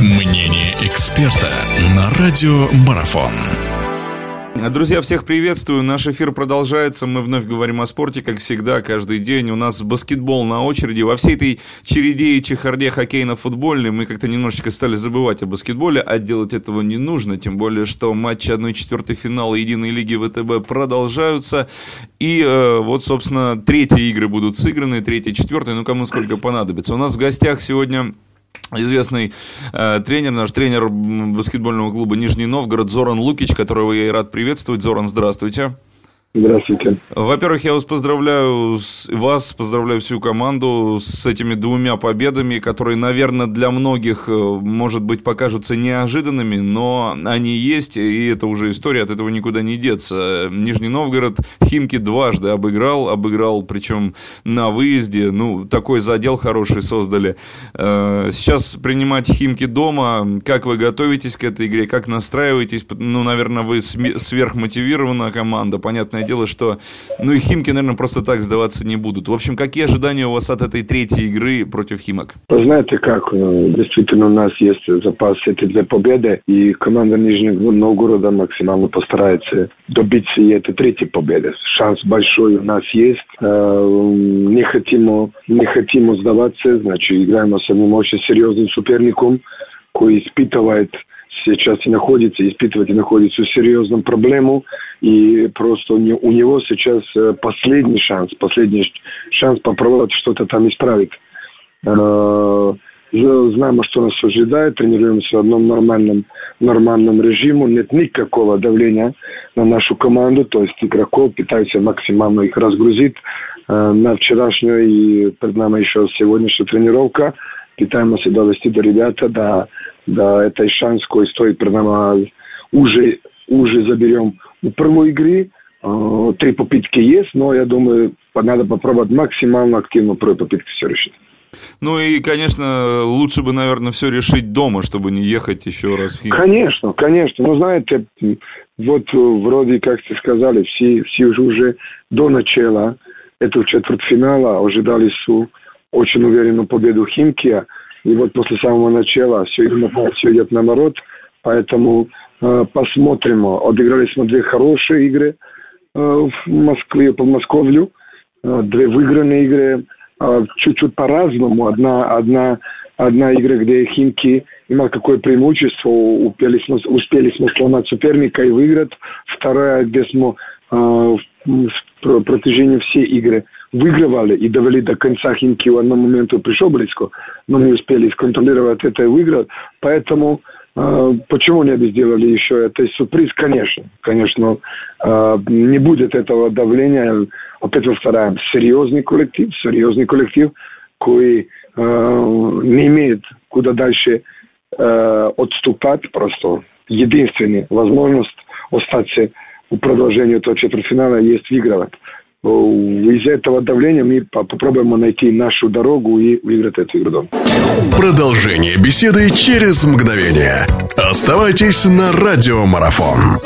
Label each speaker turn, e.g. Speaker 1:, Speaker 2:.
Speaker 1: Мнение эксперта на радио Марафон.
Speaker 2: Друзья, всех приветствую. Наш эфир продолжается. Мы вновь говорим о спорте, как всегда, каждый день. У нас баскетбол на очереди. Во всей этой череде и чехарде хоккейно-футбольной мы как-то немножечко стали забывать о баскетболе, а делать этого не нужно. Тем более, что матчи 1-4 финала Единой лиги ВТБ продолжаются. И э, вот, собственно, третьи игры будут сыграны, третьи, четвертые, ну кому сколько понадобится. У нас в гостях сегодня известный э, тренер, наш тренер баскетбольного клуба Нижний Новгород Зоран Лукич, которого я и рад приветствовать. Зоран, здравствуйте.
Speaker 3: Здравствуйте.
Speaker 2: Во-первых, я вас поздравляю, вас поздравляю всю команду с этими двумя победами, которые, наверное, для многих, э, может быть, покажутся неожиданными, но они есть, и это уже история, от этого никуда не деться. Нижний Новгород Химки дважды обыграл, обыграл, причем на выезде, ну, такой задел хороший создали. Э, сейчас принимать Химки дома, как вы готовитесь к этой игре, как настраиваетесь? Ну, наверное, вы сверхмотивированная команда, понятно понятное дело, что, ну и Химки, наверное, просто так сдаваться не будут. В общем, какие ожидания у вас от этой третьей игры против Химок?
Speaker 3: Вы знаете как, ну, действительно у нас есть запас эти две победы, и команда Нижнего Новгорода максимально постарается добиться и этой третьей победы. Шанс большой у нас есть. Э, не хотим, не хотим сдаваться, значит, играем с одним очень серьезным соперником, который испытывает сейчас находится, испытывает и находится серьезную проблему, и просто у него сейчас э, последний шанс, последний шанс попробовать что-то там исправить. Э, знаем, что нас ожидает, тренируемся в одном нормальном, нормальном режиме, нет никакого давления на нашу команду, то есть игроков пытаются максимально их разгрузить. Э, на вчерашнюю и перед нами еще сегодняшняя тренировка. Пытаемся довести до ребята до да это шанс, koji стоит pred nama уже, уже заберем у первой игры. Три попытки есть, но я думаю, надо попробовать максимально активно первой попытки все решить.
Speaker 2: Ну и, конечно, лучше бы, наверное, все решить дома, чтобы не ехать еще раз в Химки.
Speaker 3: Конечно, конечно. Ну, знаете, вот вроде, как ты сказали, все, все уже, уже до начала этого четвертьфинала ожидали су очень уверенную победу Химки. И вот после самого начала все все идет наоборот. Поэтому э, посмотрим. Отыграли две хорошие игры э, в Москве, по Подмосковью. Э, две выигранные игры. Э, чуть-чуть по-разному. Одна, одна, одна игра, где Химки имел какое преимущество, успели, успели мы сломать соперника и выиграть. Вторая, где мы э, протяжении всей игры выигрывали и довели до конца Химки в одном моменту пришел близко, но не успели сконтролировать это и выиграть. Поэтому э, почему не сделали еще это сюрприз? Конечно. Конечно, э, не будет этого давления. Опять повторяем, серьезный коллектив, серьезный коллектив, который э, не имеет куда дальше э, отступать просто. Единственная возможность остаться в продолжении этого четвертьфинала есть выигрывать. Из-за этого давления мы попробуем найти нашу дорогу и выиграть эту игру.
Speaker 1: Продолжение беседы через мгновение. Оставайтесь на радиомарафон.